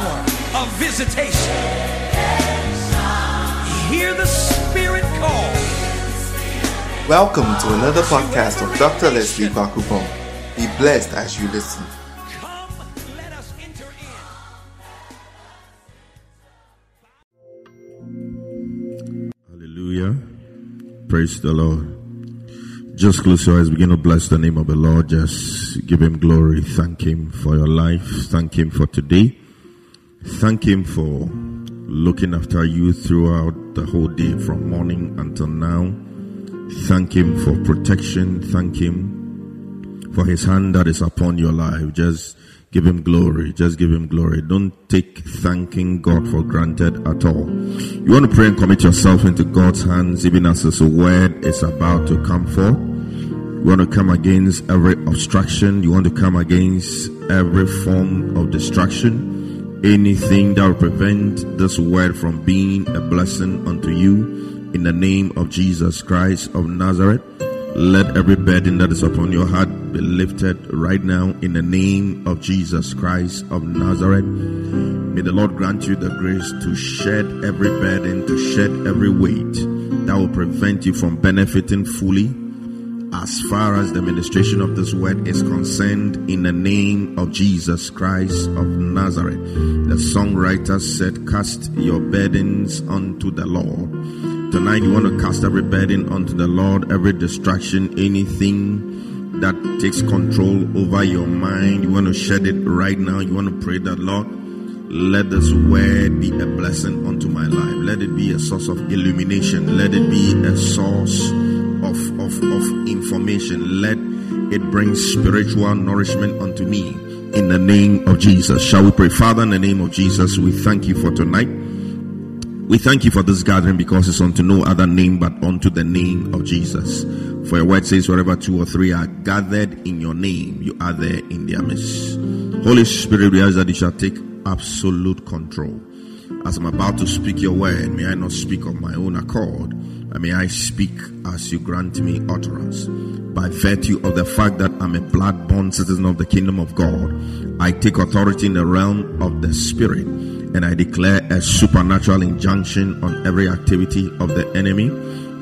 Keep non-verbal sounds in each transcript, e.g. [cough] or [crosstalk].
hour of visitation. Hear the Spirit call. Welcome to another podcast of Dr. Leslie Bakupon. Be blessed as you listen. Come, let us enter in. Hallelujah. Praise the Lord. Just close your eyes, begin to bless the name of the Lord. Just give him glory. Thank him for your life. Thank him for today. Thank him for looking after you throughout the whole day from morning until now. Thank him for protection. Thank him for his hand that is upon your life. Just give him glory. Just give him glory. Don't take thanking God for granted at all. You want to pray and commit yourself into God's hands, even as His word is about to come forth. You want to come against every obstruction. You want to come against every form of distraction. Anything that will prevent this word from being a blessing unto you. In the name of Jesus Christ of Nazareth. Let every burden that is upon your heart be lifted right now in the name of Jesus Christ of Nazareth. May the Lord grant you the grace to shed every burden, to shed every weight that will prevent you from benefiting fully as far as the ministration of this word is concerned in the name of Jesus Christ of Nazareth. The songwriter said, Cast your burdens unto the Lord. Tonight you want to cast every burden unto the Lord, every distraction, anything that takes control over your mind. You want to shed it right now. You want to pray that Lord, let this word be a blessing unto my life. Let it be a source of illumination. Let it be a source of, of, of information. Let it bring spiritual nourishment unto me in the name of Jesus. Shall we pray? Father, in the name of Jesus, we thank you for tonight. We thank you for this gathering because it's unto no other name but unto the name of Jesus. For your word says, wherever two or three are gathered in your name, you are there in their midst. Holy Spirit, we ask that you shall take absolute control. As I'm about to speak your word, may I not speak of my own accord, may I speak as you grant me utterance. By virtue of the fact that I'm a blood born citizen of the kingdom of God, I take authority in the realm of the spirit and I declare a supernatural injunction on every activity of the enemy.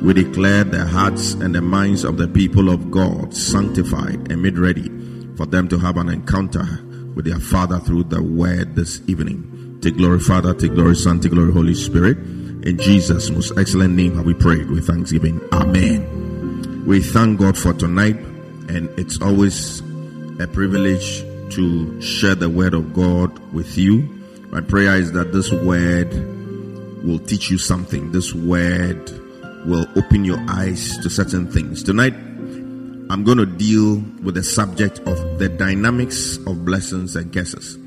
We declare the hearts and the minds of the people of God sanctified and made ready for them to have an encounter with their Father through the word this evening. Take glory, Father, take glory, Son, take glory, Holy Spirit. In Jesus' most excellent name have we prayed with thanksgiving. Amen. We thank God for tonight, and it's always a privilege to share the word of God with you. My prayer is that this word will teach you something. This word will open your eyes to certain things. Tonight, I'm going to deal with the subject of the dynamics of blessings and curses.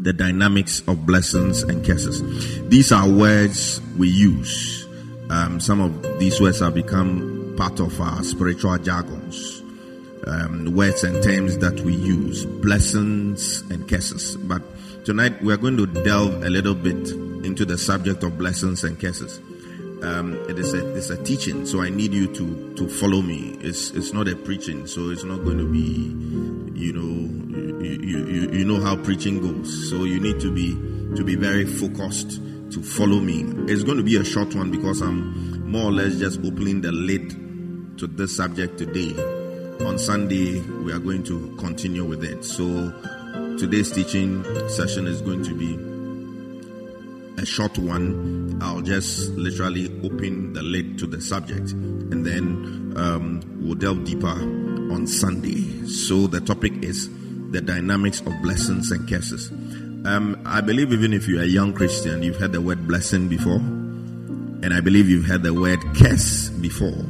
The dynamics of blessings and curses. These are words we use. Um, some of these words have become part of our spiritual jargons. Um, words and terms that we use. Blessings and curses. But tonight we are going to delve a little bit into the subject of blessings and curses. Um, it is a it's a teaching, so I need you to to follow me. It's it's not a preaching, so it's not going to be, you know, you, you, you, know how preaching goes. So you need to be to be very focused to follow me. It's going to be a short one because I'm more or less just opening the lid to this subject today. On Sunday, we are going to continue with it. So today's teaching session is going to be a short one. I'll just literally open the lid to the subject and then um, we'll delve deeper on Sunday. So the topic is the dynamics of blessings and curses. Um, I believe even if you're a young Christian, you've heard the word blessing before, and I believe you've heard the word curse before.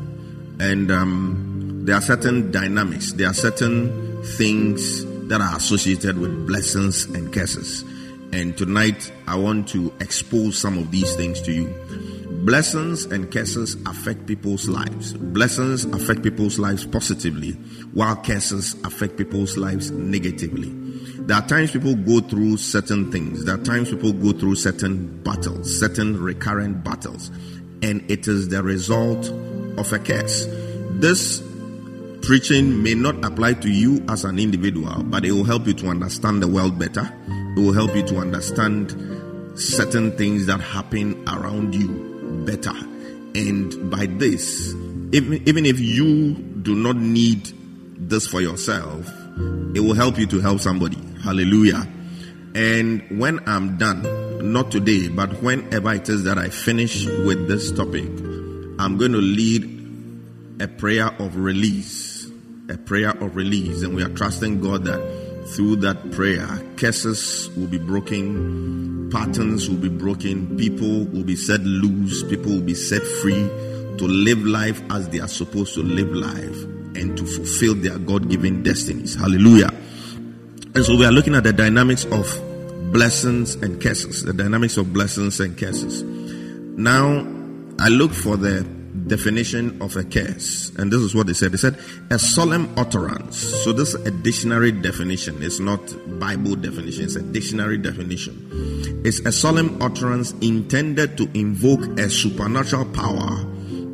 And um, there are certain dynamics, there are certain things that are associated with blessings and curses. And tonight, I want to expose some of these things to you. Blessings and curses affect people's lives. Blessings affect people's lives positively, while curses affect people's lives negatively. There are times people go through certain things. There are times people go through certain battles, certain recurrent battles, and it is the result of a curse. This preaching may not apply to you as an individual, but it will help you to understand the world better. It will help you to understand certain things that happen around you better. And by this, even, even if you do not need this for yourself, it will help you to help somebody. Hallelujah. And when I'm done, not today, but whenever it is that I finish with this topic, I'm going to lead a prayer of release. A prayer of release. And we are trusting God that through that prayer, curses will be broken, patterns will be broken, people will be set loose, people will be set free to live life as they are supposed to live life and to fulfill their God given destinies. Hallelujah. And so we are looking at the dynamics of blessings and curses, the dynamics of blessings and curses. Now, I look for the definition of a curse, and this is what they said. They said a solemn utterance. So this is a dictionary definition. It's not Bible definition. It's a dictionary definition. It's a solemn utterance intended to invoke a supernatural power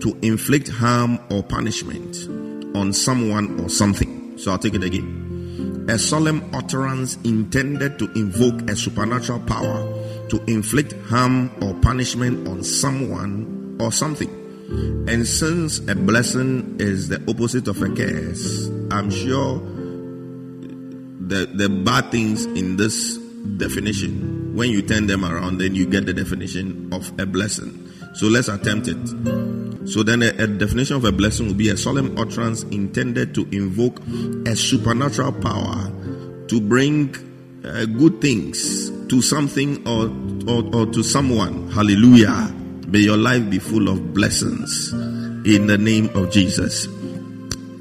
to inflict harm or punishment on someone or something. So I'll take it again. A solemn utterance intended to invoke a supernatural power to inflict harm or punishment on someone or something. And since a blessing is the opposite of a curse, I'm sure the, the bad things in this definition, when you turn them around, then you get the definition of a blessing. So let's attempt it. So then a, a, definition of a blessing will be a solemn utterance intended to invoke a supernatural power to bring uh, good things to something or, or, or to someone. Hallelujah. May your life be full of blessings in the name of Jesus.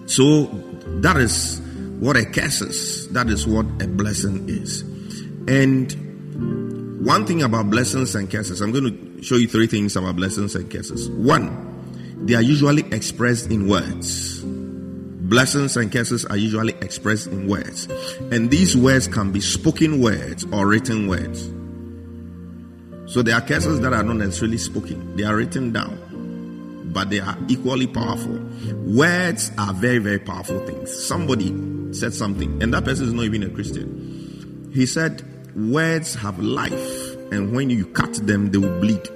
So that is what a curse is. That is what a blessing is. And one thing about blessings and curses, I'm going to show you three things about blessings and curses. One, they are usually expressed in words. Blessings and curses are usually expressed in words. And these words can be spoken words or written words. So there are curses that are not necessarily spoken, they are written down, but they are equally powerful. Words are very, very powerful things. Somebody said something, and that person is not even a Christian. He said, Words have life, and when you cut them, they will bleed.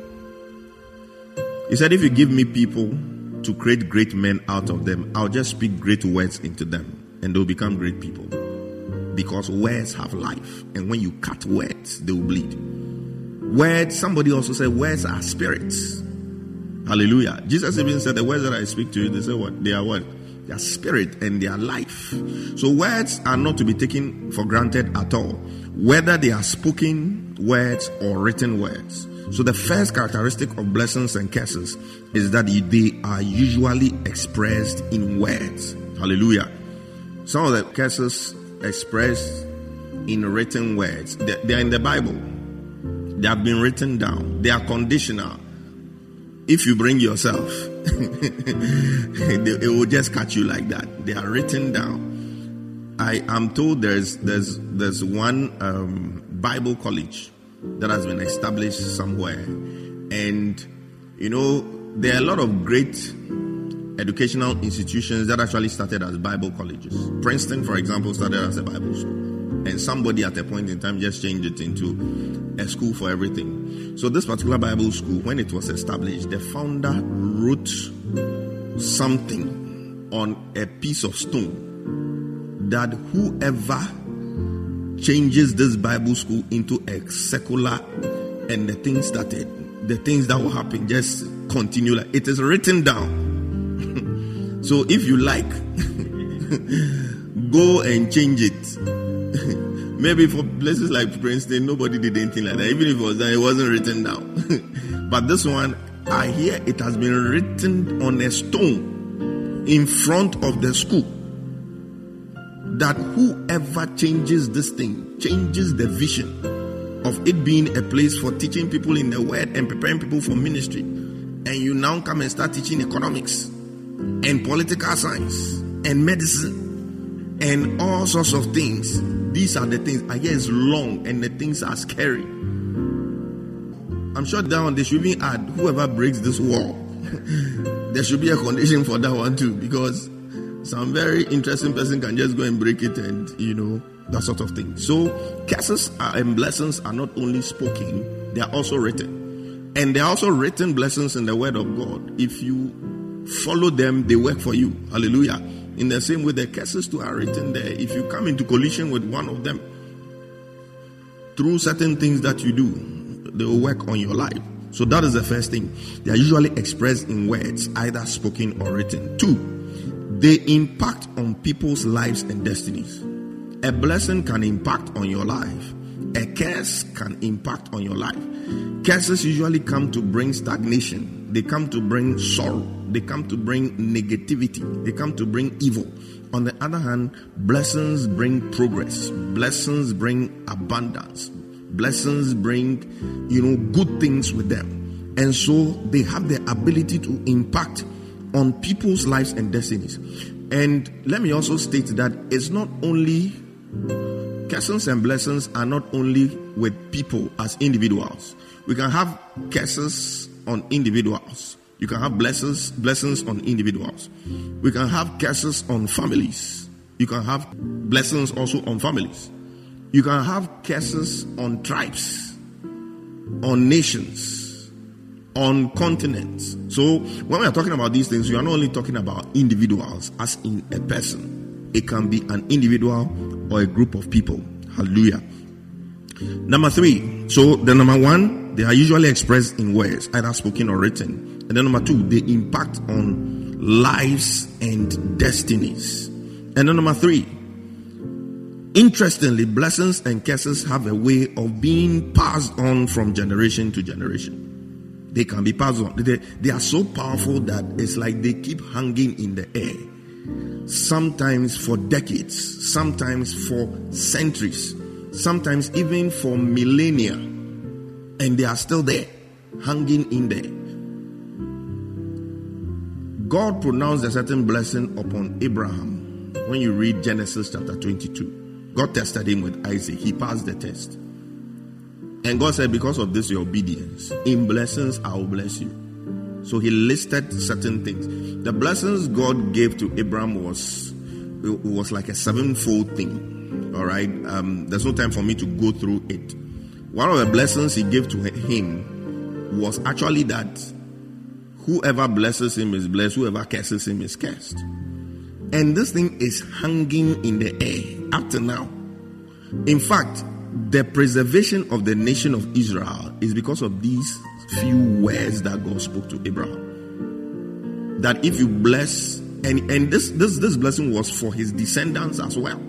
He said, If you give me people to create great men out of them, I'll just speak great words into them, and they'll become great people. Because words have life, and when you cut words, they will bleed. Words, somebody also said, words are spirits. Hallelujah. Jesus even said, The words that I speak to you, they say what? They are what? They are spirit and they are life. So words are not to be taken for granted at all, whether they are spoken words or written words. So the first characteristic of blessings and curses is that they are usually expressed in words. Hallelujah. Some of the curses expressed in written words, they are in the Bible. They have been written down. They are conditional. If you bring yourself, [laughs] it will just catch you like that. They are written down. I am told there's there's there's one um, Bible college that has been established somewhere, and you know there are a lot of great educational institutions that actually started as Bible colleges. Princeton, for example, started as a Bible school, and somebody at a point in time just changed it into a school for everything. So, this particular Bible school, when it was established, the founder wrote something on a piece of stone that whoever changes this Bible school into a secular and the things that the things that will happen just continue. Like it is written down. [laughs] so if you like, [laughs] go and change it. Maybe for places like Princeton, nobody did anything like that. Even if it was done, it wasn't written down. [laughs] but this one, I hear it has been written on a stone in front of the school that whoever changes this thing changes the vision of it being a place for teaching people in the word and preparing people for ministry. And you now come and start teaching economics and political science and medicine and all sorts of things. These are the things. I it's long and the things are scary. I'm sure down they should even add whoever breaks this wall. [laughs] there should be a condition for that one too, because some very interesting person can just go and break it and you know that sort of thing. So curses and blessings are not only spoken, they are also written. And they are also written blessings in the word of God. If you follow them, they work for you. Hallelujah. In the same way, the curses too are written there. If you come into collision with one of them, through certain things that you do, they will work on your life. So that is the first thing. They are usually expressed in words, either spoken or written. Two, they impact on people's lives and destinies. A blessing can impact on your life. A curse can impact on your life. Curses usually come to bring stagnation. They come to bring sorrow. They come to bring negativity. They come to bring evil. On the other hand, blessings bring progress. Blessings bring abundance. Blessings bring, you know, good things with them. And so they have the ability to impact on people's lives and destinies. And let me also state that it's not only curses and blessings are not only with people as individuals. We can have curses on individuals. You can have blessings blessings on individuals. We can have curses on families. You can have blessings also on families. You can have curses on tribes, on nations, on continents. So when we are talking about these things, we are not only talking about individuals as in a person. It can be an individual or a group of people. Hallelujah. Number three. So the number one, they are usually expressed in words, either spoken or written. And then number two, they impact on lives and destinies. And then number three, interestingly, blessings and curses have a way of being passed on from generation to generation. They can be passed on. They, they are so powerful that it's like they keep hanging in the air. Sometimes for decades, sometimes for centuries, sometimes even for millennia. And they are still there, hanging in there. God pronounced a certain blessing upon Abraham. When you read Genesis chapter 22, God tested him with Isaac. He passed the test. And God said, Because of this, your obedience, in blessings I will bless you. So he listed certain things. The blessings God gave to Abraham was was like a sevenfold thing. All right. Um, there's no time for me to go through it. One of the blessings he gave to him was actually that Whoever blesses him is blessed, whoever curses him is cursed. And this thing is hanging in the air up to now. In fact, the preservation of the nation of Israel is because of these few words that God spoke to Abraham. That if you bless, and, and this, this, this blessing was for his descendants as well.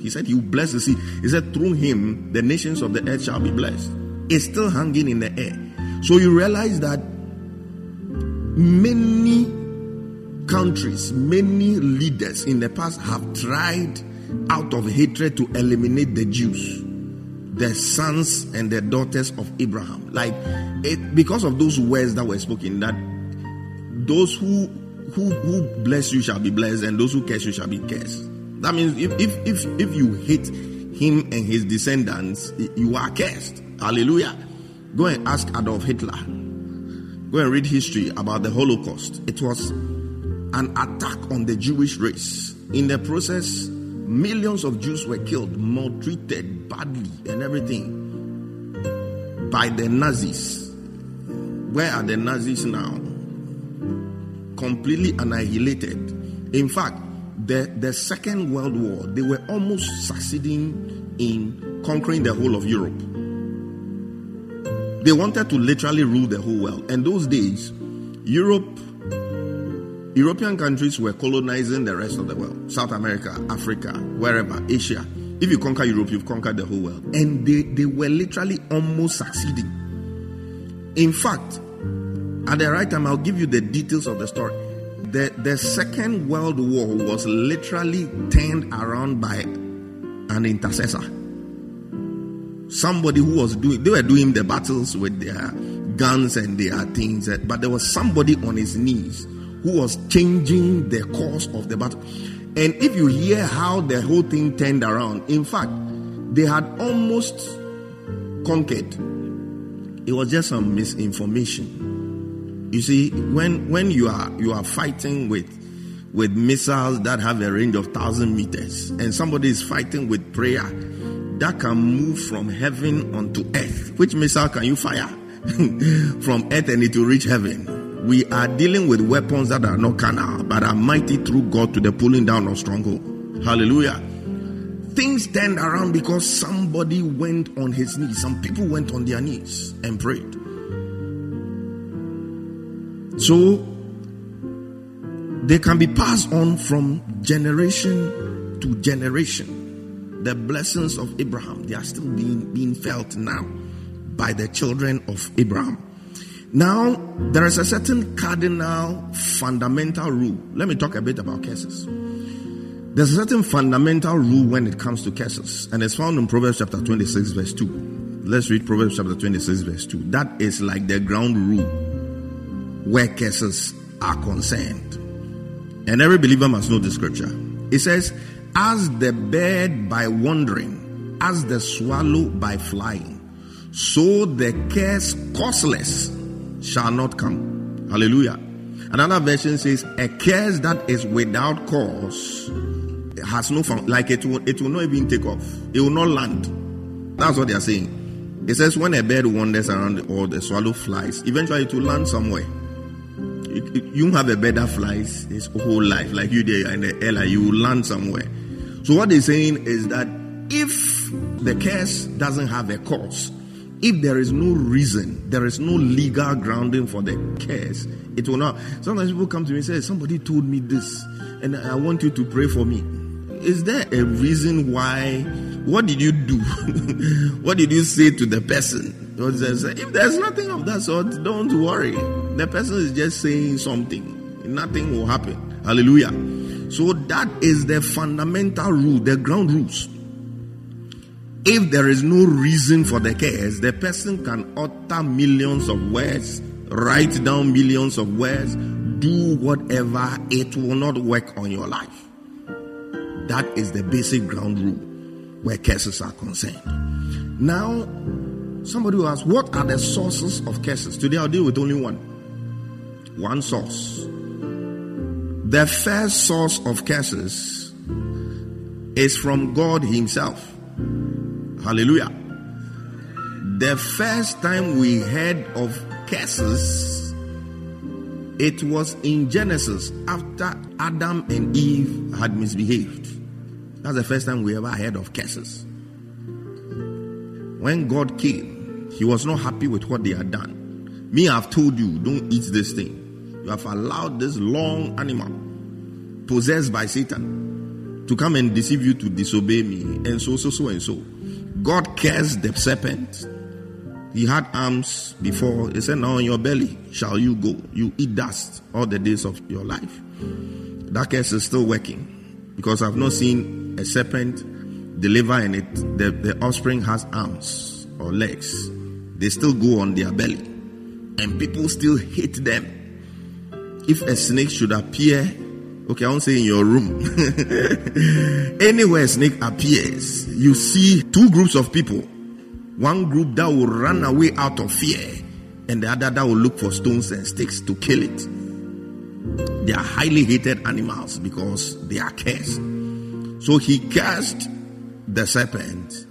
He said, You bless the seed. He said, Through him, the nations of the earth shall be blessed. It's still hanging in the air. So you realize that many countries, many leaders in the past have tried out of hatred to eliminate the Jews, the sons and the daughters of Abraham. Like it because of those words that were spoken, that those who who who bless you shall be blessed, and those who curse you shall be cursed. That means if if if, if you hate him and his descendants, you are cursed. Hallelujah. Go and ask Adolf Hitler Go and read history about the Holocaust. It was an attack on the Jewish race. In the process, millions of Jews were killed, maltreated badly, and everything by the Nazis. Where are the Nazis now? Completely annihilated. In fact, the, the Second World War, they were almost succeeding in conquering the whole of Europe. They wanted to literally rule the whole world. And those days, Europe, European countries were colonizing the rest of the world. South America, Africa, wherever, Asia. If you conquer Europe, you've conquered the whole world. And they, they were literally almost succeeding. In fact, at the right time, I'll give you the details of the story. The, the Second World War was literally turned around by an intercessor. Somebody who was doing they were doing the battles with their guns and their things eh, but there was somebody on his knees who was changing the course of the battle. And if you hear how the whole thing turned around in fact they had almost conquered. It was just some misinformation you see when when you are you are fighting with with missiles that have a range of 1,000 meters, and somebody is fighting with prayer that can move from heaven onto earth, which missile can you fire [laughs] from earth and it will reach heaven? We are dealing with weapons that are not carnal, but are mighty through God to the pulling down of stronghold. Hallelujah. Things turned around because somebody went on his knees. Some people went on their knees and prayed. So they can be passed on from generation to generation. The blessings of Abraham, they are still being, being felt now by the children of Abraham. Now, there is a certain cardinal fundamental rule. Let me talk a bit about curses. There's a certain fundamental rule when it comes to curses, and it's found in Proverbs chapter 26, verse 2. Let's read Proverbs chapter 26, verse 2. That is like the ground rule where curses are concerned. And every believer must know the scripture. It says, As the bird by wandering, as the swallow by flying, so the curse causeless shall not come. Hallelujah. Another version says, A curse that is without cause has no fun, like it will, it will not even take off, it will not land. That's what they are saying. It says, When a bird wanders around or the swallow flies, eventually it will land somewhere. You have a bird that flies his whole life, like you there in the air, you land somewhere. So, what they're saying is that if the curse doesn't have a cause, if there is no reason, there is no legal grounding for the curse, it will not. Sometimes people come to me and say, Somebody told me this, and I want you to pray for me. Is there a reason why? What did you do? [laughs] what did you say to the person? If there's nothing of that sort, don't worry. The person is just saying something, nothing will happen. Hallelujah. So, that is the fundamental rule, the ground rules. If there is no reason for the curse, the person can utter millions of words, write down millions of words, do whatever, it will not work on your life. That is the basic ground rule where curses are concerned. Now, somebody will ask, what are the sources of curses? Today I'll deal with only one. One source. The first source of curses is from God Himself. Hallelujah. The first time we heard of curses, it was in Genesis after Adam and Eve had misbehaved. That's the first time we ever heard of curses. When God came, He was not happy with what they had done. Me, I've told you, don't eat this thing. You have allowed this long animal, possessed by Satan, to come and deceive you to disobey me, and so, so, so, and so. God cursed the serpent. He had arms before. He said, Now on your belly shall you go. You eat dust all the days of your life. That curse is still working because I've not seen a serpent deliver and it the, the offspring has arms or legs. They still go on their belly. And people still hate them. If a snake should appear Okay, I won't say in your room. [laughs] Anywhere snake appears, you see two groups of people. One group that will run away out of fear, and the other that will look for stones and sticks to kill it. They are highly hated animals because they are cursed. So he cursed the serpent,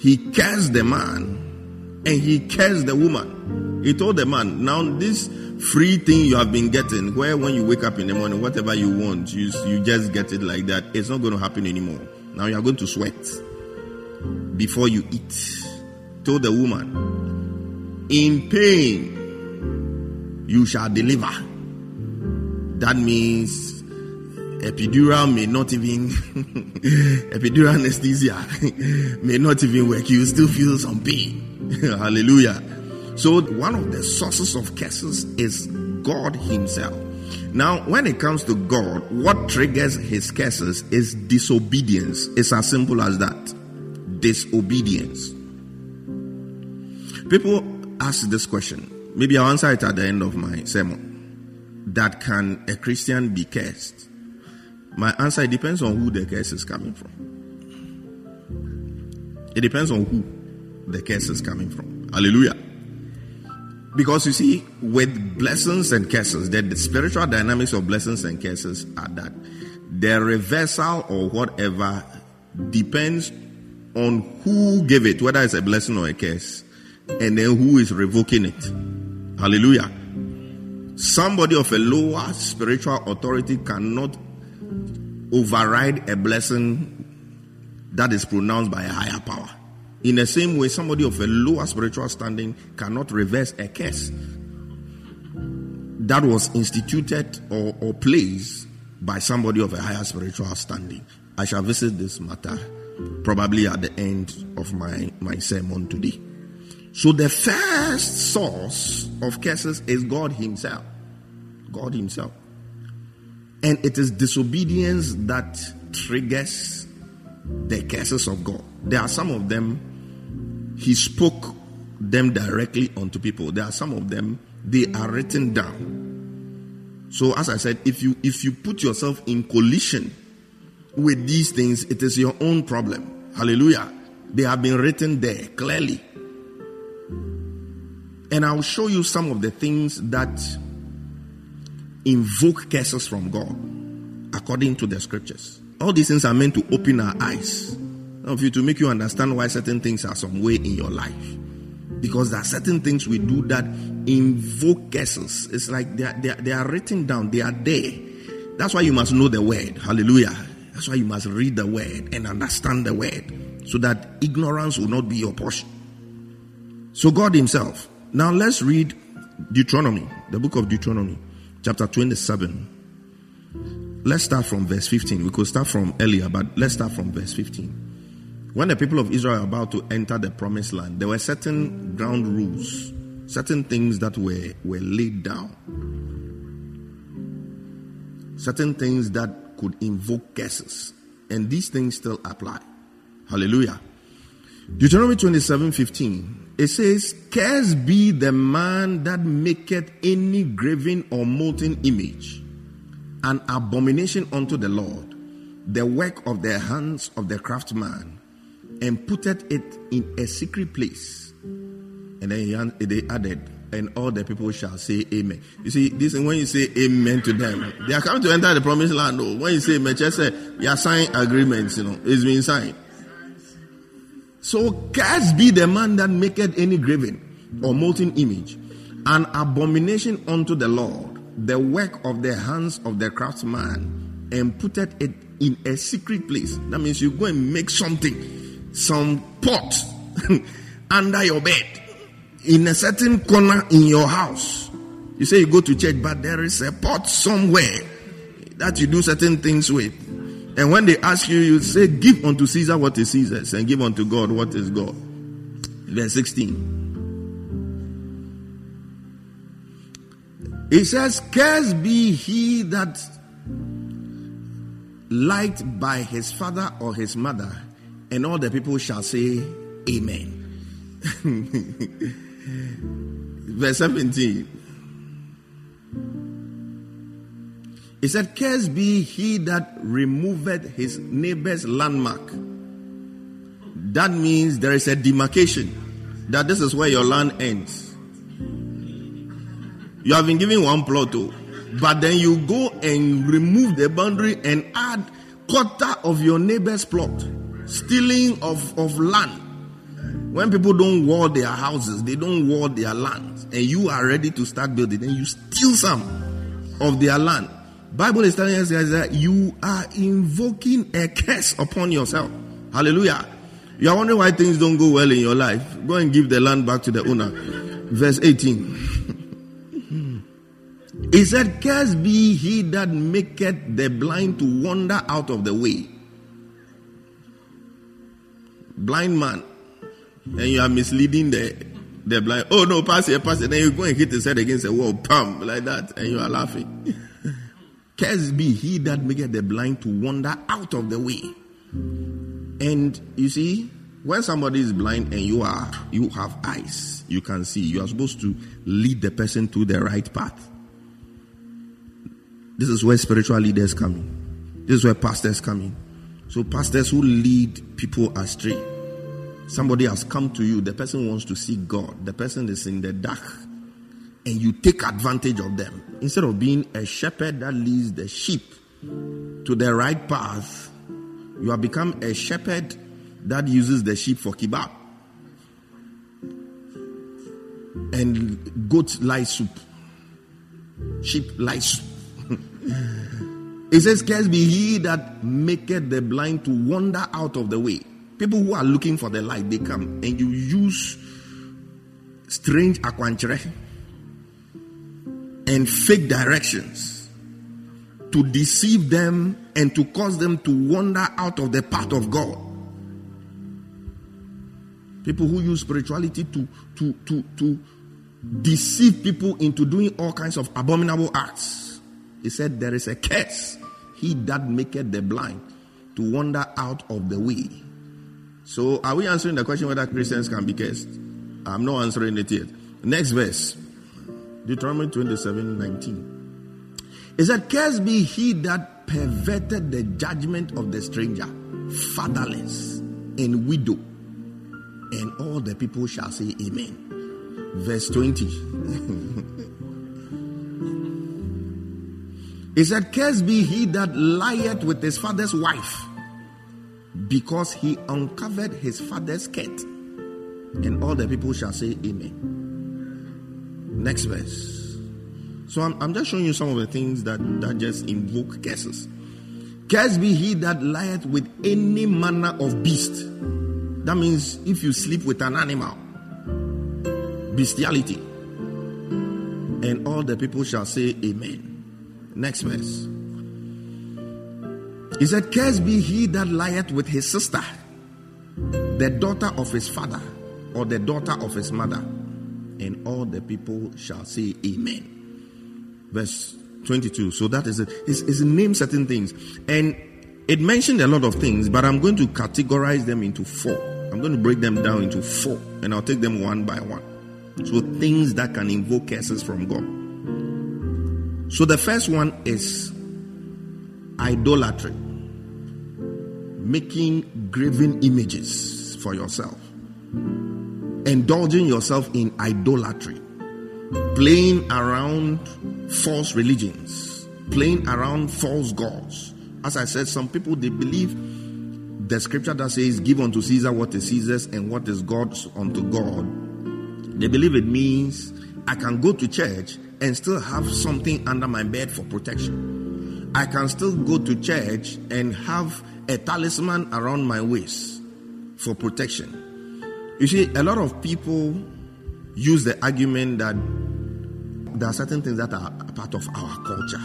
he cursed the man, and he cursed the woman. He told the man, Now this free thing you have been getting where when you wake up in the morning whatever you want you, you just get it like that. It's not going to happen anymore. Now you are going to sweat before you eat. Told the woman in pain you shall deliver. That means epidural may not even [laughs] epidural anesthesia [laughs] may not even work you still feel some pain [laughs] hallelujah so, one of the sources of curses is God Himself. Now, when it comes to God, what triggers His curses is disobedience. It's as simple as that disobedience. People ask this question. Maybe I'll answer it at the end of my sermon. That can a Christian be cursed? My answer depends on who the curse is coming from. It depends on who the curse is coming from. Hallelujah. Because you see, with blessings and curses, that the spiritual dynamics of blessings and curses are that the reversal or whatever depends on who gave it, whether it's a blessing or a curse, and then who is revoking it. Hallelujah. Somebody of a lower spiritual authority cannot override a blessing that is pronounced by a higher power. In the same way, somebody of a lower spiritual standing cannot reverse a curse that was instituted or, or placed by somebody of a higher spiritual standing. I shall visit this matter probably at the end of my, my sermon today. So the first source of curses is God Himself. God Himself. And it is disobedience that triggers the curses of God. There are some of them, He spoke them directly onto people. There are some of them, they are written down. So as I said, if you if you put yourself in collision with these things, it is your own problem. Hallelujah. They have been written there clearly. And I'll show you some of the things that invoke curses from God according to the scriptures. All these things are meant to open our eyes of you to make you understand why certain things are some way in your life. Because there are certain things we do that invoke curses. It's like they are, they, are, they are written down, they are there. That's why you must know the word. Hallelujah. That's why you must read the word and understand the word so that ignorance will not be your portion. So, God Himself. Now, let's read Deuteronomy, the book of Deuteronomy, chapter 27. Let's start from verse 15. We could start from earlier, but let's start from verse 15. When the people of Israel are about to enter the promised land, there were certain ground rules, certain things that were, were laid down, certain things that could invoke curses. And these things still apply. Hallelujah. Deuteronomy 27 15. It says, Cursed be the man that maketh any graven or molten image, an abomination unto the Lord, the work of the hands of the craftsman, and putteth it in a secret place. And then they added, and all the people shall say amen. You see, this when you say amen to them, they are coming to enter the promised land. No, when you say amen, just say you are signing agreements, you know, it's been signed. So cursed be the man that maketh any graven or molten image, an abomination unto the Lord, the work of the hands of the craftsman, and putteth it in a secret place. That means you go and make something, some pot [laughs] under your bed, in a certain corner in your house. You say you go to church, but there is a pot somewhere that you do certain things with. And when they ask you, you say, Give unto Caesar what is Caesar's, and give unto God what is God. Verse 16. It says, Cursed be he that liked by his father or his mother, and all the people shall say, Amen. [laughs] Verse 17. He said, Cursed be he that removeth his neighbor's landmark. That means there is a demarcation that this is where your land ends. You have been given one plot, too, but then you go and remove the boundary and add quarter of your neighbor's plot, stealing of, of land. When people don't wall their houses, they don't wall their land, and you are ready to start building, then you steal some of their land. Bible is telling us that you are invoking a curse upon yourself. Hallelujah. You are wondering why things don't go well in your life. Go and give the land back to the owner. Verse 18. [laughs] he said, Cursed be he that maketh the blind to wander out of the way. Blind man. And you are misleading the, the blind. Oh no, pass here, pass here. Then you go and hit his head against a wall, pam, like that, and you are laughing. [laughs] Cursed be he that maketh the blind to wander out of the way. And you see, when somebody is blind and you are you have eyes, you can see. You are supposed to lead the person to the right path. This is where spiritual leaders come in. This is where pastors come in. So pastors who lead people astray. Somebody has come to you. The person wants to see God. The person is in the dark. And you take advantage of them. Instead of being a shepherd that leads the sheep to the right path, you have become a shepherd that uses the sheep for kebab and goat light soup, sheep light soup. [laughs] it says, Curse be he that maketh the blind to wander out of the way. People who are looking for the light, they come and you use strange aquanchere and fake directions to deceive them and to cause them to wander out of the path of God. People who use spirituality to, to, to, to deceive people into doing all kinds of abominable acts. He said, There is a curse. He that maketh the blind to wander out of the way. So, are we answering the question whether Christians can be cursed? I'm not answering it yet. Next verse Deuteronomy 27 19. It said, Cursed be he that perverted the judgment of the stranger, fatherless, and widow. And all the people shall say, Amen. Verse 20. [laughs] it said, Cursed be he that lieth with his father's wife, because he uncovered his father's skirt. And all the people shall say, Amen. Next verse. So I'm, I'm just showing you some of the things that, that just invoke curses. Cursed be he that lieth with any manner of beast. That means if you sleep with an animal, bestiality. And all the people shall say, Amen. Next verse. He said, Cursed be he that lieth with his sister, the daughter of his father, or the daughter of his mother. And all the people shall say, Amen. Verse 22. So that is it. It's, it's named certain things. And it mentioned a lot of things, but I'm going to categorize them into four. I'm going to break them down into four, and I'll take them one by one. So things that can invoke curses from God. So the first one is idolatry, making graven images for yourself, indulging yourself in idolatry, playing around false religions, playing around false gods. As I said, some people they believe the scripture that says, Give unto Caesar what is Caesar's and what is God's unto God. They believe it means I can go to church and still have something under my bed for protection. I can still go to church and have a talisman around my waist for protection. You see, a lot of people use the argument that there are certain things that are part of our culture.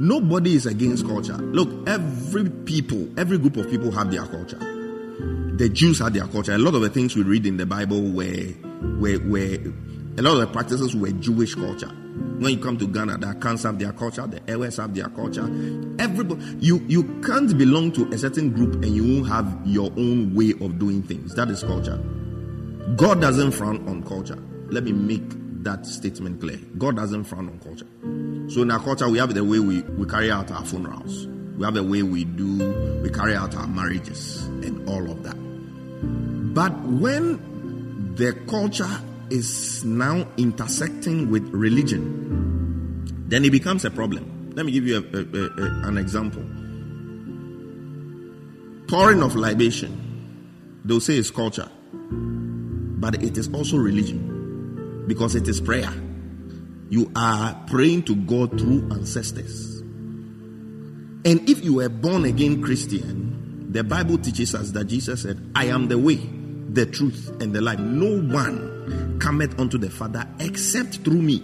Nobody is against culture. Look, every people, every group of people have their culture. The Jews had their culture. A lot of the things we read in the Bible were, were, were a lot of the practices were Jewish culture. When you come to Ghana, the Akans have their culture, the Ewes have their culture. Everybody, you, you can't belong to a certain group and you won't have your own way of doing things. That is culture. God doesn't frown on culture. Let me make that statement clear. God doesn't frown on culture. So in our culture, we have the way we, we carry out our funerals. We have the way we do, we carry out our marriages and all of that. But when the culture is now intersecting with religion, then it becomes a problem. Let me give you a, a, a, an example. Pouring of libation, they'll say it's culture, but it is also religion because it is prayer. You are praying to God through ancestors. And if you were born again Christian, the Bible teaches us that Jesus said, I am the way, the truth, and the life. No one cometh unto the Father except through me.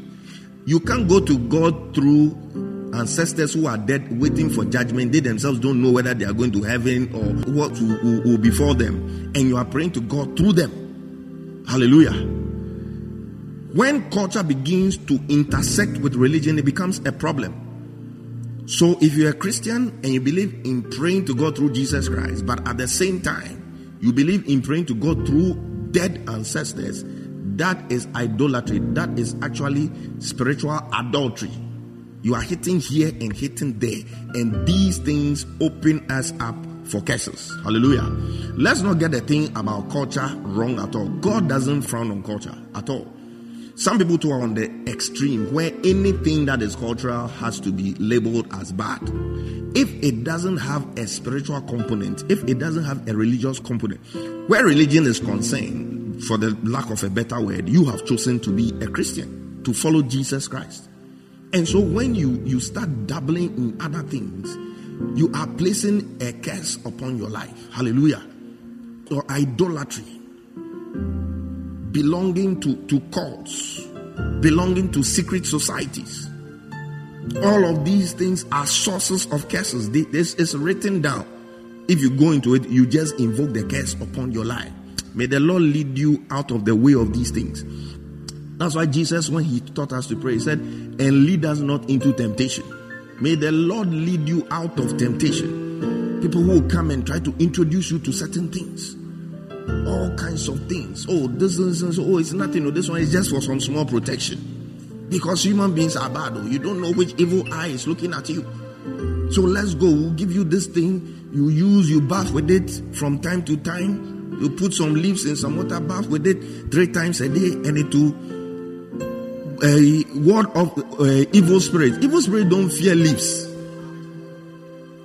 You can't go to God through ancestors who are dead waiting for judgment. They themselves don't know whether they are going to heaven or what will, will befall them. And you are praying to God through them. Hallelujah. When culture begins to intersect with religion, it becomes a problem. So, if you're a Christian and you believe in praying to God through Jesus Christ, but at the same time, you believe in praying to God through dead ancestors, that is idolatry. That is actually spiritual adultery. You are hitting here and hitting there, and these things open us up for curses. Hallelujah. Let's not get the thing about culture wrong at all. God doesn't frown on culture at all. Some people too are on the extreme where anything that is cultural has to be labeled as bad. If it doesn't have a spiritual component, if it doesn't have a religious component, where religion is concerned, for the lack of a better word, you have chosen to be a Christian, to follow Jesus Christ. And so when you, you start dabbling in other things, you are placing a curse upon your life. Hallelujah. Or idolatry belonging to, to cults, belonging to secret societies. All of these things are sources of curses. This is written down. If you go into it, you just invoke the curse upon your life. May the Lord lead you out of the way of these things. That's why Jesus, when he taught us to pray, he said, and lead us not into temptation. May the Lord lead you out of temptation. People who will come and try to introduce you to certain things all kinds of things. Oh, this is oh, it's nothing. Oh, this one is just for some small protection. Because human beings are bad. Oh, you don't know which evil eye is looking at you. So let's go. We'll give you this thing. You use, you bath with it from time to time. You put some leaves in some water, bath with it three times a day, and it will a word of uh, evil spirit. Evil spirit don't fear leaves.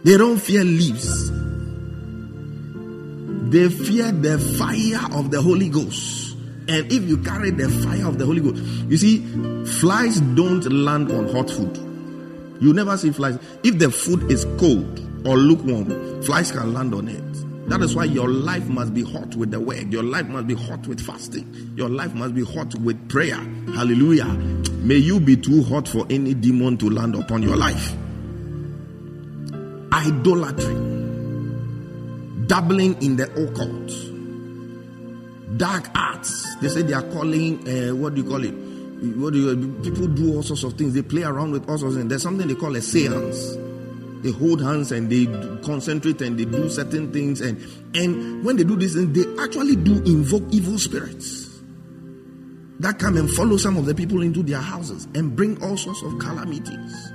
They don't fear leaves. They fear the fire of the Holy Ghost. And if you carry the fire of the Holy Ghost, you see, flies don't land on hot food. You never see flies. If the food is cold or lukewarm, flies can land on it. That is why your life must be hot with the word. Your life must be hot with fasting. Your life must be hot with prayer. Hallelujah. May you be too hot for any demon to land upon your life. Idolatry dabbling in the occult, dark arts. They say they are calling, uh, what do you call it? What do you, people do all sorts of things. They play around with all sorts of things. There's something they call a seance. They hold hands and they concentrate and they do certain things. And, and when they do this, they actually do invoke evil spirits that come and follow some of the people into their houses and bring all sorts of calamities.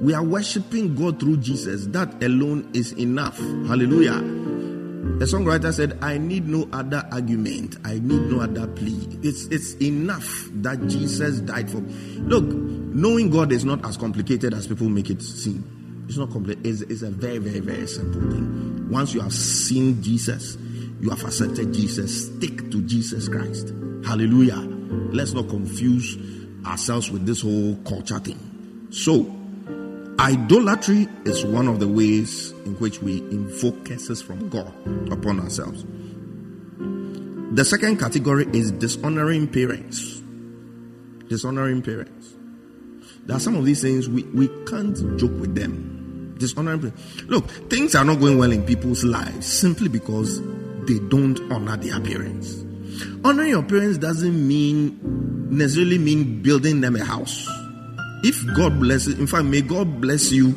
We are worshiping God through Jesus. That alone is enough. Hallelujah. The songwriter said, I need no other argument. I need no other plea. It's, it's enough that Jesus died for me. Look, knowing God is not as complicated as people make it seem. It's not complicated. It's, it's a very, very, very simple thing. Once you have seen Jesus, you have accepted Jesus. Stick to Jesus Christ. Hallelujah. Let's not confuse ourselves with this whole culture thing. So, Idolatry is one of the ways in which we invoke curses from God upon ourselves. The second category is dishonoring parents. Dishonoring parents. There are some of these things we, we can't joke with them. Dishonoring. Look, things are not going well in people's lives simply because they don't honor their parents. Honoring your parents doesn't mean necessarily mean building them a house if God blesses, in fact, may God bless you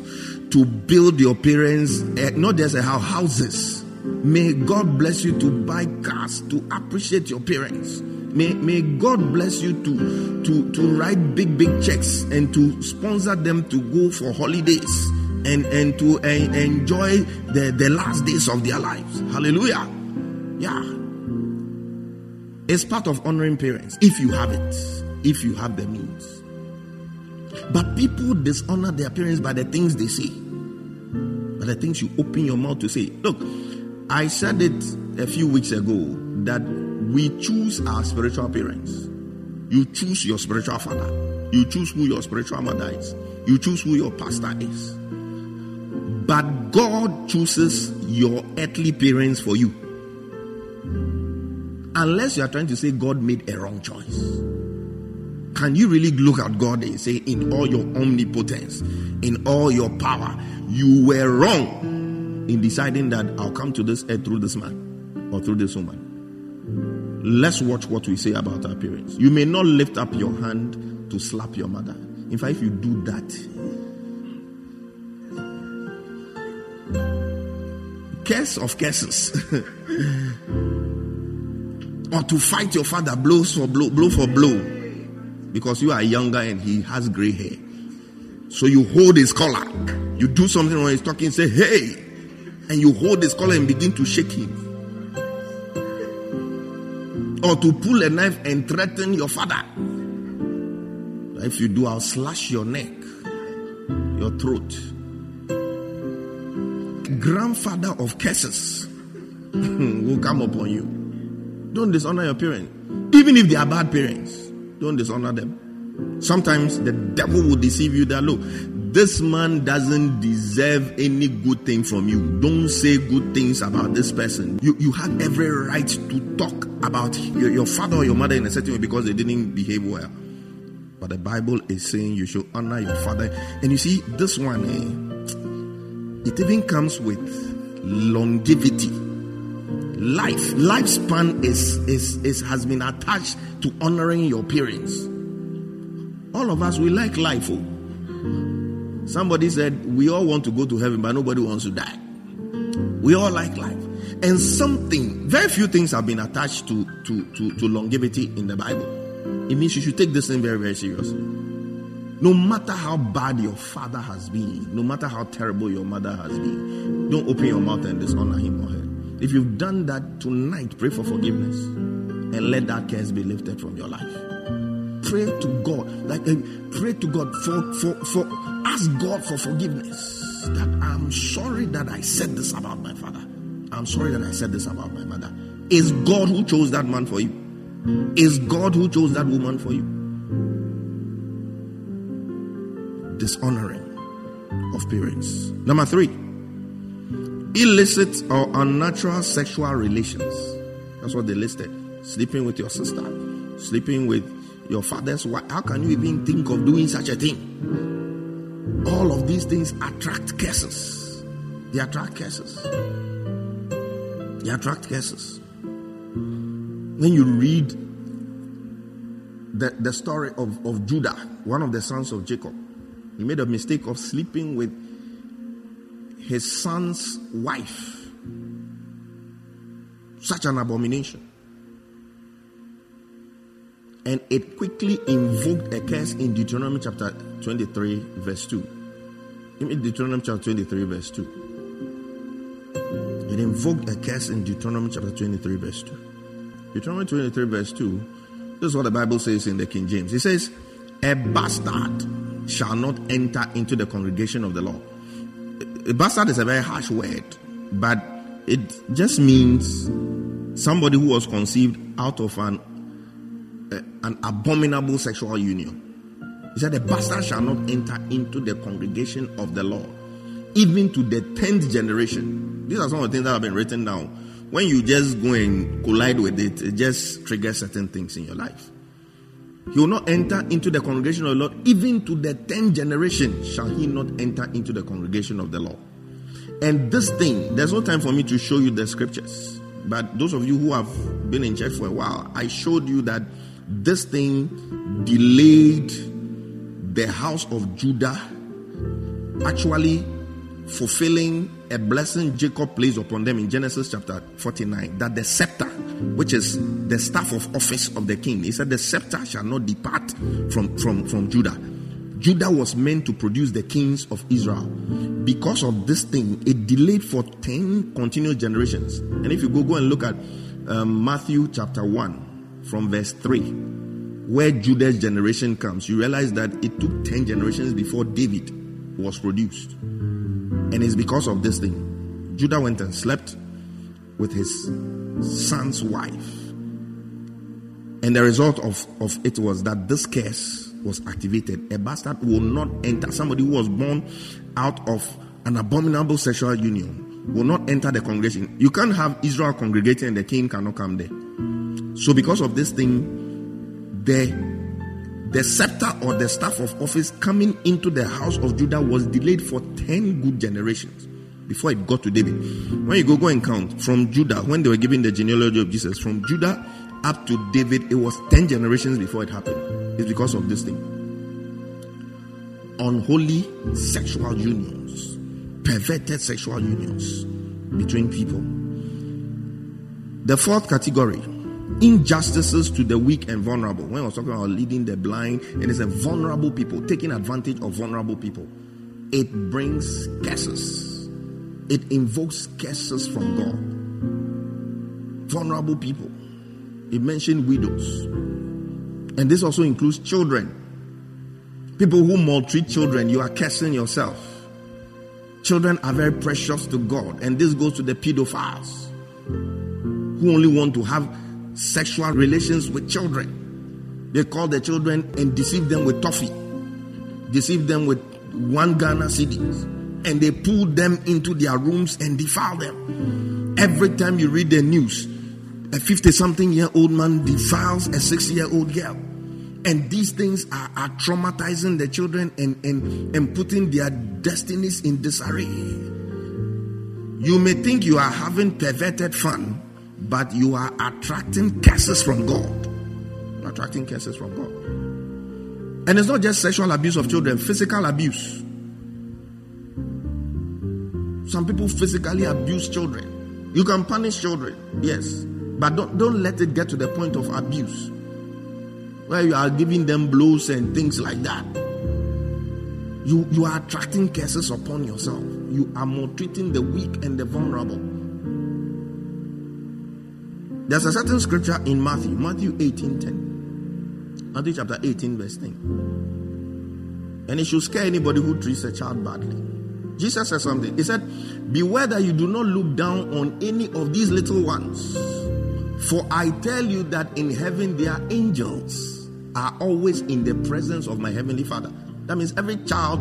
to build your parents, uh, not just a house, houses. May God bless you to buy cars, to appreciate your parents. May, may God bless you to, to, to write big, big checks and to sponsor them to go for holidays and, and to enjoy the, the last days of their lives. Hallelujah. Yeah. It's part of honoring parents if you have it, if you have the means. But people dishonor their parents by the things they say, by the things you open your mouth to say. Look, I said it a few weeks ago that we choose our spiritual parents. You choose your spiritual father. You choose who your spiritual mother is. You choose who your pastor is. But God chooses your earthly parents for you. Unless you are trying to say God made a wrong choice. Can you really look at God and say, in all your omnipotence, in all your power, you were wrong in deciding that I'll come to this earth through this man or through this woman? Let's watch what we say about our parents. You may not lift up your hand to slap your mother. In fact, if you do that, curse of curses. [laughs] or to fight your father blows for blow, blow for blow because you are younger and he has gray hair. So you hold his collar. You do something when he's talking, say, hey, and you hold his collar and begin to shake him. Or to pull a knife and threaten your father. If you do, I'll slash your neck, your throat. Grandfather of curses [laughs] will come upon you. Don't dishonor your parents. Even if they are bad parents, don't dishonor them. Sometimes the devil will deceive you that look, this man doesn't deserve any good thing from you. Don't say good things about this person. You, you have every right to talk about your, your father or your mother in a certain way because they didn't behave well. But the Bible is saying you should honor your father. And you see, this one, eh, it even comes with longevity. Life, lifespan is, is, is has been attached to honoring your parents. All of us, we like life. Oh. Somebody said, We all want to go to heaven, but nobody wants to die. We all like life. And something, very few things have been attached to, to, to, to longevity in the Bible. It means you should take this thing very, very seriously. No matter how bad your father has been, no matter how terrible your mother has been, don't open your mouth and dishonor him or her. If you've done that tonight, pray for forgiveness and let that curse be lifted from your life. Pray to God, like uh, pray to God for for for ask God for forgiveness. That I'm sorry that I said this about my father. I'm sorry that I said this about my mother. Is God who chose that man for you? Is God who chose that woman for you? Dishonoring of parents. Number three, illicit or unnatural sexual relations. That's what they listed. Sleeping with your sister, sleeping with your father's wife. How can you even think of doing such a thing? All of these things attract curses. They attract curses. They attract curses. When you read the, the story of, of Judah, one of the sons of Jacob, he made a mistake of sleeping with his son's wife. Such an abomination. And it quickly invoked a curse in Deuteronomy chapter 23, verse 2. In Deuteronomy chapter 23, verse 2. It invoked a curse in Deuteronomy chapter 23, verse 2. Deuteronomy 23, verse 2. This is what the Bible says in the King James. It says, A bastard shall not enter into the congregation of the. A bastard is a very harsh word, but it just means somebody who was conceived out of an eh, an abominable sexual union. He said, The bastard shall not enter into the congregation of the Lord, even to the tenth generation. These are some of the things that have been written down. When you just go and collide with it, it just triggers certain things in your life. He will not enter into the congregation of the Lord, even to the tenth generation shall he not enter into the congregation of the Lord. And this thing, there's no time for me to show you the scriptures. But those of you who have been in church for a while, I showed you that this thing delayed the house of Judah actually fulfilling a blessing Jacob placed upon them in Genesis chapter 49 that the scepter, which is the staff of office of the king, he said, The scepter shall not depart from, from, from Judah. Judah was meant to produce the kings of Israel. Because of this thing, it delayed for 10 continuous generations. And if you go, go and look at um, Matthew chapter 1 from verse 3, where Judah's generation comes, you realize that it took 10 generations before David was produced. And it's because of this thing. Judah went and slept with his son's wife. And the result of, of it was that this curse was activated. A bastard will not enter. Somebody who was born out of an abominable sexual union will not enter the congregation. You can't have Israel congregating and the king cannot come there. So, because of this thing, the the scepter or the staff of office coming into the house of Judah was delayed for 10 good generations before it got to David. When you go go and count from Judah, when they were giving the genealogy of Jesus, from Judah up to David, it was 10 generations before it happened. It's because of this thing. Unholy sexual unions, perverted sexual unions between people. The fourth category injustices to the weak and vulnerable. When I was talking about leading the blind, and it is a vulnerable people, taking advantage of vulnerable people. It brings curses. It invokes curses from God. Vulnerable people. It mentioned widows. And this also includes children. People who maltreat children, you are cursing yourself. Children are very precious to God, and this goes to the pedophiles who only want to have sexual relations with children. They call the children and deceive them with toffee, deceive them with one Ghana cedis, and they pull them into their rooms and defile them. Every time you read the news, a 50 something year old man defiles a 6 year old girl. And these things are, are traumatizing the children and, and, and putting their destinies in disarray. You may think you are having perverted fun, but you are attracting curses from God. You're attracting curses from God. And it's not just sexual abuse of children, physical abuse. Some people physically abuse children. You can punish children, yes, but don't, don't let it get to the point of abuse where you are giving them blows and things like that. You, you are attracting curses upon yourself. You are maltreating the weak and the vulnerable. There's a certain scripture in Matthew, Matthew 18 10. Matthew chapter 18, verse 10. And it should scare anybody who treats a child badly. Jesus said something. He said, Beware that you do not look down on any of these little ones. For I tell you that in heaven their angels are always in the presence of my heavenly Father. That means every child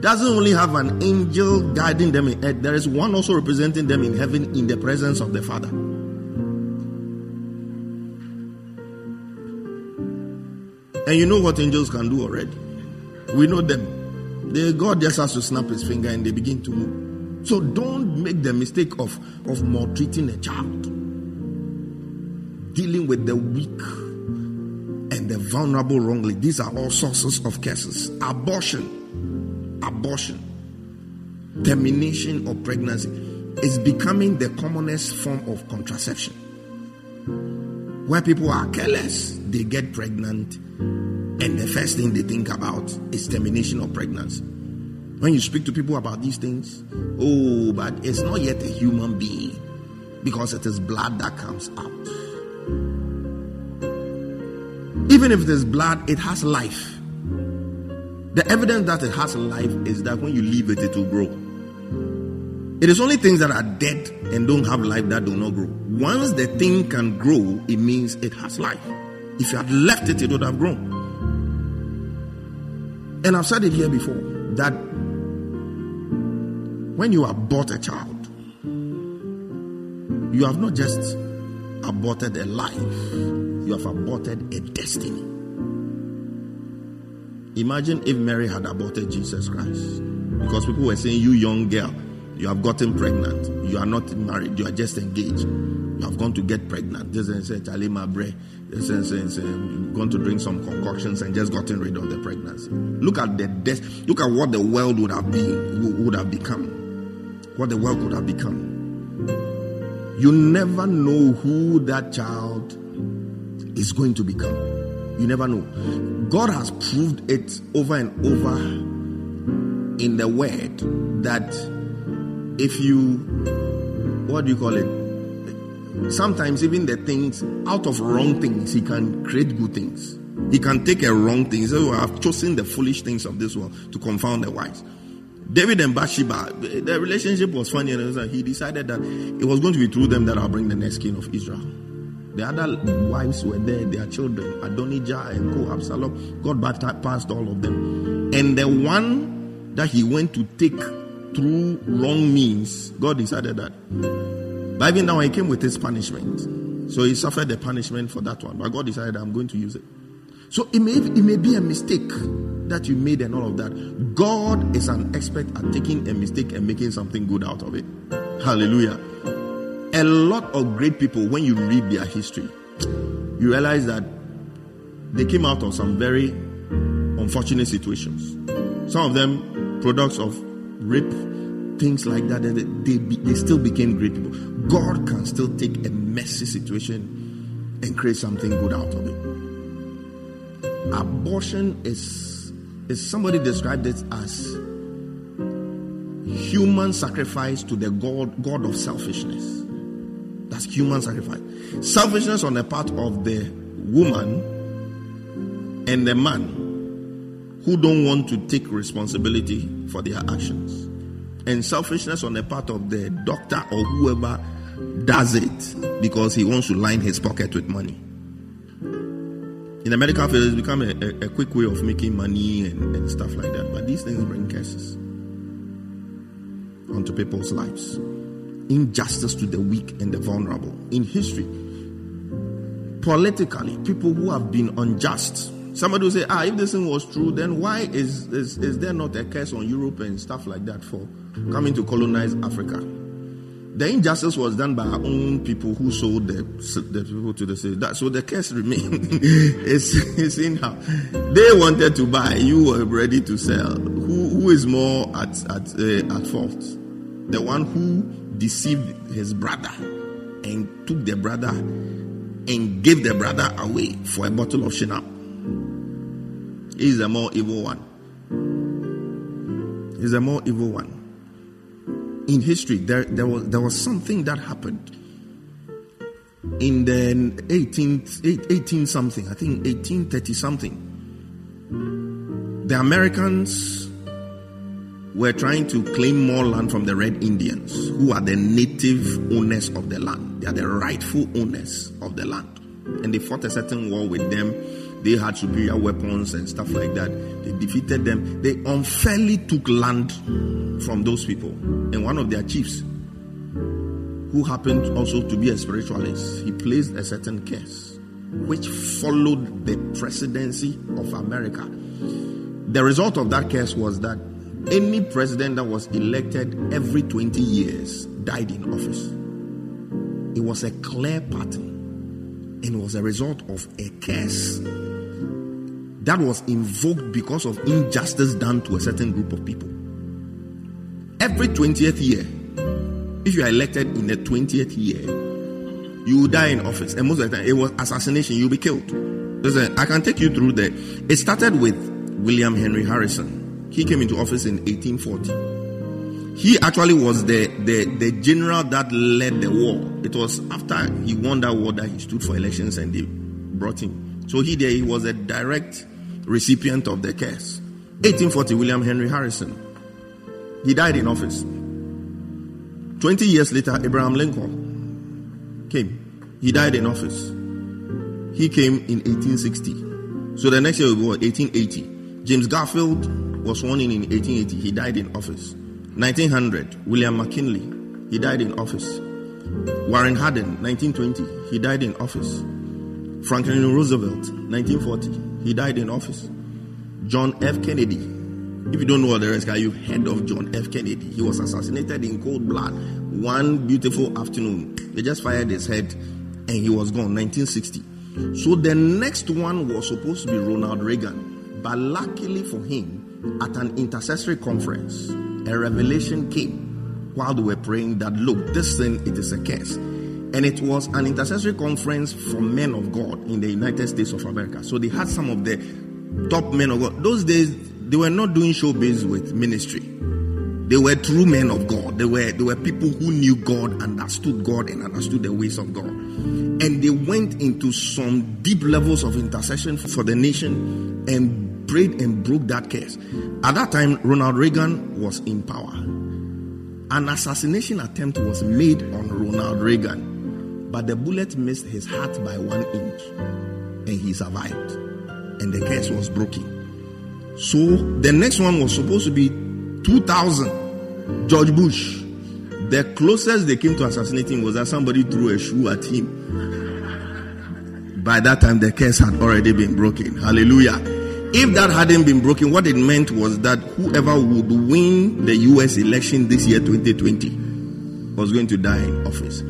doesn't only have an angel guiding them in earth, there is one also representing them in heaven in the presence of the Father. And you know what angels can do already. We know them. The God just has to snap his finger and they begin to move. So don't make the mistake of, of maltreating a child. Dealing with the weak and the vulnerable wrongly. These are all sources of curses. Abortion, abortion, termination of pregnancy is becoming the commonest form of contraception. Where people are careless, they get pregnant, and the first thing they think about is termination of pregnancy. When you speak to people about these things, oh, but it's not yet a human being because it is blood that comes out. Even if is blood, it has life. The evidence that it has life is that when you leave it, it will grow. It is only things that are dead and don't have life that do not grow. Once the thing can grow, it means it has life. If you had left it, it would have grown. And I've said it here before that when you abort a child, you have not just aborted a life, you have aborted a destiny. Imagine if Mary had aborted Jesus Christ. Because people were saying, You young girl, you have gotten pregnant. You are not married, you are just engaged. You have gone to get pregnant. This is Charlie Mabre. This is gone to drink some concoctions and just gotten rid of the pregnancy. Look at the death. Look at what the world would have been, would have become. What the world would have become. You never know who that child is going to become. You never know. God has proved it over and over in the word that if you, what do you call it? Sometimes even the things out of wrong things, he can create good things. He can take a wrong thing. So oh, I have chosen the foolish things of this world to confound the wise. David and Bathsheba, the relationship was funny, and he decided that it was going to be through them that I'll bring the next king of Israel. The other wives were there, their children, Adonijah and Co, Absalom. God bypassed all of them. And the one that he went to take through wrong means, God decided that. But even now, he came with his punishment. So he suffered the punishment for that one. But God decided, I'm going to use it. So it may, it may be a mistake that you made and all of that. God is an expert at taking a mistake and making something good out of it. Hallelujah. A lot of great people, when you read their history, you realize that they came out of some very unfortunate situations. Some of them products of rape, things like that, they, they still became great people. God can still take a messy situation and create something good out of it. Abortion is, is somebody described it as human sacrifice to the God, God of selfishness. That's human sacrifice. Selfishness on the part of the woman and the man who don't want to take responsibility for their actions. And selfishness on the part of the doctor or whoever does it because he wants to line his pocket with money. In the medical field, it's become a, a, a quick way of making money and, and stuff like that. But these things bring curses onto people's lives. Injustice to the weak and the vulnerable. In history, politically, people who have been unjust. Somebody will say, ah, if this thing was true, then why is, is, is there not a curse on Europe and stuff like that for coming to colonize Africa? The injustice was done by our own people who sold the, the people to the city. That, so the curse remained. [laughs] it's, it's in they wanted to buy, you were ready to sell. Who, who is more at, at, uh, at fault? The one who deceived his brother and took the brother and gave the brother away for a bottle of shinap. He's a more evil one. He's a more evil one in history, there, there, was, there was something that happened in the 18th, 18 something, I think 1830 something. The Americans were trying to claim more land from the Red Indians, who are the native owners of the land. They are the rightful owners of the land. And they fought a certain war with them they had superior weapons and stuff like that. They defeated them. They unfairly took land from those people. And one of their chiefs, who happened also to be a spiritualist, he placed a certain curse which followed the presidency of America. The result of that curse was that any president that was elected every 20 years died in office. It was a clear pattern and was a result of a curse that was invoked because of injustice done to a certain group of people. Every 20th year, if you are elected in the 20th year, you will die in office. And most of the time, it was assassination, you'll be killed. Listen, I can take you through that. It started with William Henry Harrison. He came into office in 1840. He actually was the, the, the general that led the war. It was after he won that war that he stood for elections and they brought him. So he there, he was a direct recipient of the curse. 1840, William Henry Harrison. He died in office. 20 years later, Abraham Lincoln came. He died in office. He came in 1860. So the next year will go 1880. James Garfield was sworn in in 1880. He died in office. 1900, William McKinley. He died in office. Warren Harding, 1920. He died in office. Franklin Roosevelt, 1940. He died in office. John F. Kennedy. If you don't know what the rest, are you heard of John F. Kennedy? He was assassinated in cold blood one beautiful afternoon. They just fired his head and he was gone. 1960. So the next one was supposed to be Ronald Reagan, but luckily for him, at an intercessory conference, a revelation came while they were praying that look, this thing it is a curse and it was an intercessory conference for men of God in the United States of America. So they had some of the top men of God. Those days, they were not doing showbiz with ministry. They were true men of God. They were, they were people who knew God, understood God, and understood the ways of God. And they went into some deep levels of intercession for the nation and prayed and broke that curse. At that time, Ronald Reagan was in power. An assassination attempt was made on Ronald Reagan but the bullet missed his heart by one inch and he survived. And the curse was broken. So the next one was supposed to be 2000. George Bush. The closest they came to assassinating was that somebody threw a shoe at him. By that time, the curse had already been broken. Hallelujah. If that hadn't been broken, what it meant was that whoever would win the US election this year, 2020, was going to die in office.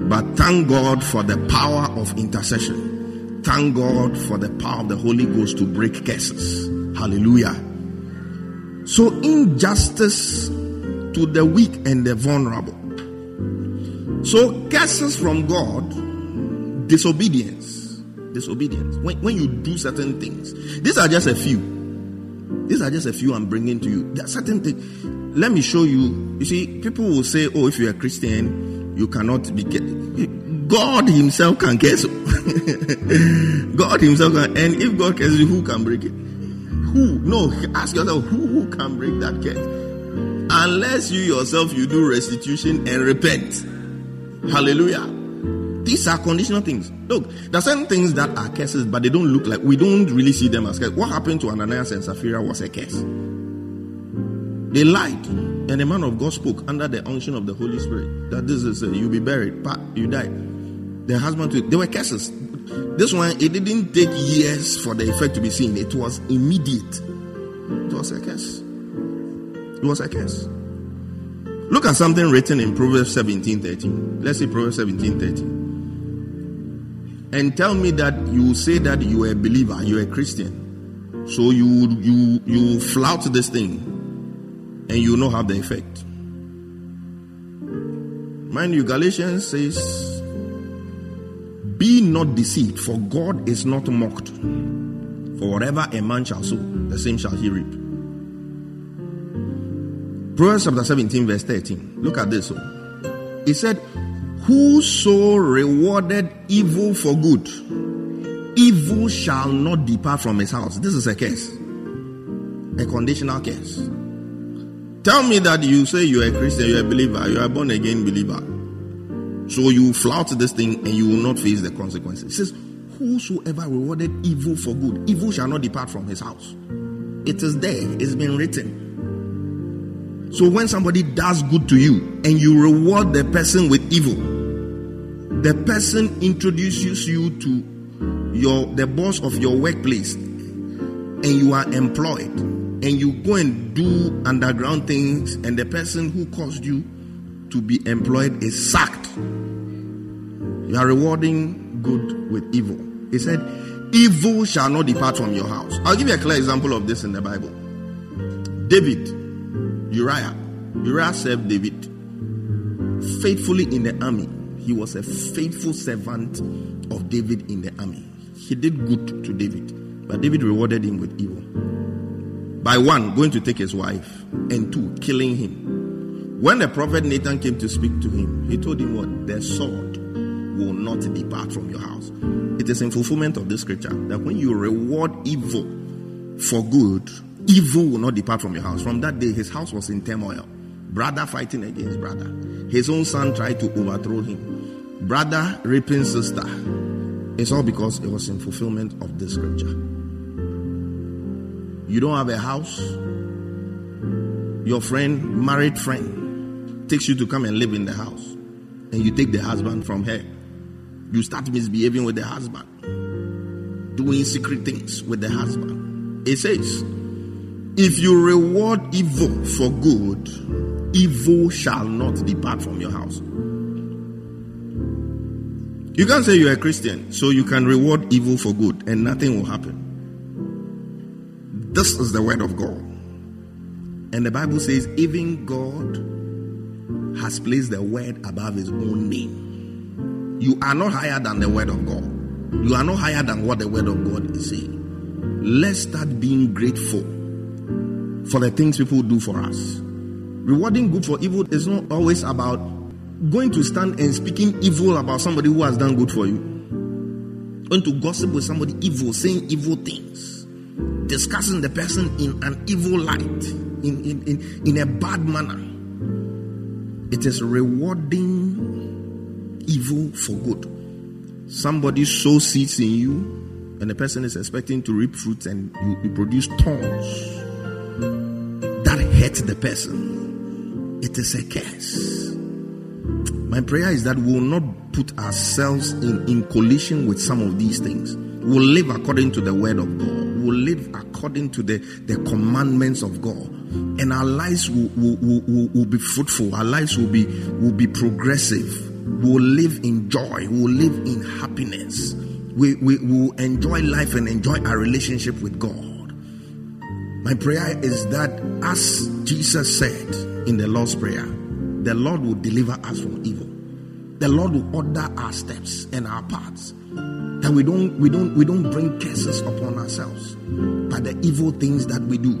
But thank God for the power of intercession. Thank God for the power of the Holy Ghost to break curses. Hallelujah. So, injustice to the weak and the vulnerable. So, curses from God, disobedience. Disobedience. When, when you do certain things, these are just a few. These are just a few I'm bringing to you. There are certain things. Let me show you. You see, people will say, oh, if you're a Christian, you cannot be God Himself can curse. [laughs] God Himself can, and if God curses, who can break it? Who? No, ask yourself who, who can break that curse? Unless you yourself you do restitution and repent. Hallelujah. These are conditional things. Look, there are certain things that are curses, but they don't look like we don't really see them as curses. What happened to Ananias and Sapphira was a curse. They lied, and the man of God spoke under the unction of the Holy Spirit that this is uh, you'll be buried, you die. The husband, they were curses. This one, it didn't take years for the effect to be seen. It was immediate. It was a curse. It was a curse. Look at something written in Proverbs 17 13. Let's see Proverbs 17 13. And tell me that you say that you are a believer, you are a Christian. So you you you flout this thing and you will not have the effect. Mind you, Galatians says, Be not deceived, for God is not mocked. For whatever a man shall sow, the same shall he reap. Proverbs chapter 17, verse 13. Look at this. oh. It said, Whoso rewarded evil for good, evil shall not depart from his house. This is a curse, a conditional curse. Tell me that you say you are a Christian, you are a believer, you are a born again believer. So you flout this thing and you will not face the consequences. It says, Whosoever rewarded evil for good, evil shall not depart from his house. It is there, it's been written. So when somebody does good to you and you reward the person with evil, the person introduces you to your the boss of your workplace and you are employed and you go and do underground things and the person who caused you to be employed is sacked. You are rewarding good with evil. He said, Evil shall not depart from your house. I'll give you a clear example of this in the Bible. David, Uriah. Uriah served David faithfully in the army. He was a faithful servant of David in the army. He did good to David, but David rewarded him with evil. By one, going to take his wife, and two, killing him. When the prophet Nathan came to speak to him, he told him what? The sword will not depart from your house. It is in fulfillment of this scripture that when you reward evil for good, evil will not depart from your house. From that day, his house was in turmoil. Brother fighting against brother. His own son tried to overthrow him. Brother raping sister. It's all because it was in fulfillment of this scripture. You don't have a house. Your friend, married friend, takes you to come and live in the house. And you take the husband from her. You start misbehaving with the husband. Doing secret things with the husband. It says, if you reward evil for good, evil shall not depart from your house. You can't say you're a Christian, so you can reward evil for good and nothing will happen. This is the word of God. And the Bible says, even God has placed the word above his own name. You are not higher than the word of God. You are not higher than what the word of God is saying. Let's start being grateful for the things people do for us. Rewarding good for evil is not always about going to stand and speaking evil about somebody who has done good for you. Going to gossip with somebody evil, saying evil things, discussing the person in an evil light, in, in, in, in a bad manner. It is rewarding evil for good. Somebody sows seeds in you, and the person is expecting to reap fruits, and you, you produce thorns that hurt the person. It is a curse. My prayer is that we will not put ourselves in, in collision with some of these things. We'll live according to the word of God. We'll live according to the, the commandments of God. And our lives will, will, will, will, will be fruitful. Our lives will be will be progressive. We'll live in joy. We'll live in happiness. We, we will enjoy life and enjoy our relationship with God. My prayer is that as Jesus said in the Lord's Prayer, the Lord will deliver us from evil. The Lord will order our steps and our paths. That we don't we don't we don't bring curses upon ourselves by the evil things that we do.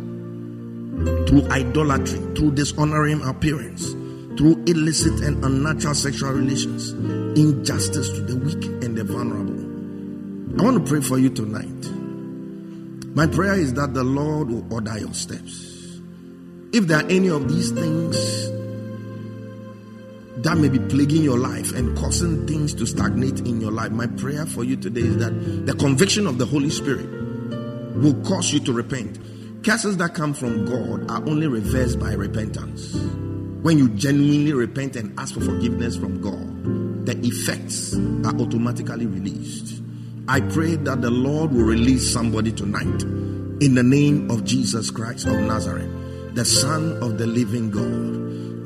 Through idolatry, through dishonoring our parents, through illicit and unnatural sexual relations, injustice to the weak and the vulnerable. I want to pray for you tonight My prayer is that the Lord will order your steps. If there are any of these things that may be plaguing your life and causing things to stagnate in your life, my prayer for you today is that the conviction of the Holy Spirit will cause you to repent. Curses that come from God are only reversed by repentance. When you genuinely repent and ask for forgiveness from God, the effects are automatically released. I pray that the Lord will release somebody tonight in the name of Jesus Christ of Nazareth, the Son of the living God.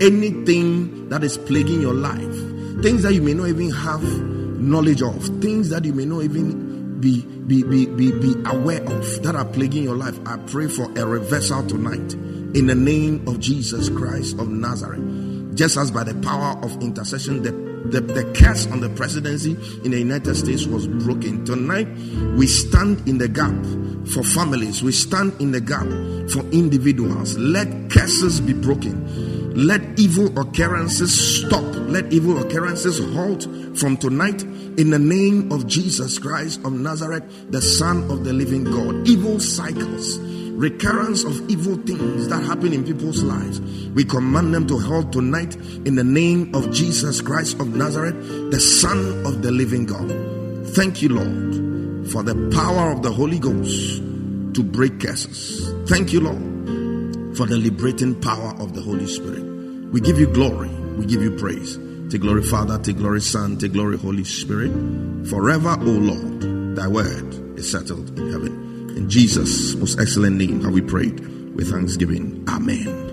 Anything that is plaguing your life, things that you may not even have knowledge of, things that you may not even be be, be, be, be aware of that are plaguing your life, I pray for a reversal tonight in the name of Jesus Christ of Nazareth. Just as by the power of intercession, the, the, the curse on the presidency in the United States was broken. Tonight, we stand in the gap for families, we stand in the gap for individuals. Let curses be broken. Let evil occurrences stop. Let evil occurrences halt from tonight in the name of Jesus Christ of Nazareth, the Son of the living God. Evil cycles recurrence of evil things that happen in people's lives. We command them to halt tonight in the name of Jesus Christ of Nazareth, the Son of the living God. Thank you, Lord, for the power of the Holy Ghost to break curses. Thank you, Lord, for the liberating power of the Holy Spirit. We give you glory, we give you praise. Take glory, Father, take glory, Son, take glory, Holy Spirit. Forever, O Lord, thy word is settled in heaven. In Jesus' most excellent name have we prayed with thanksgiving. Amen.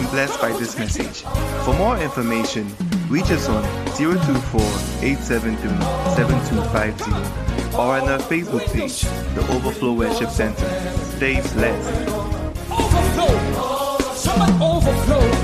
Been blessed by this message. For more information, reach us on 024 873 7250 or on our Facebook page, The Overflow Worship Center. Stay blessed. Overflow. Overflow.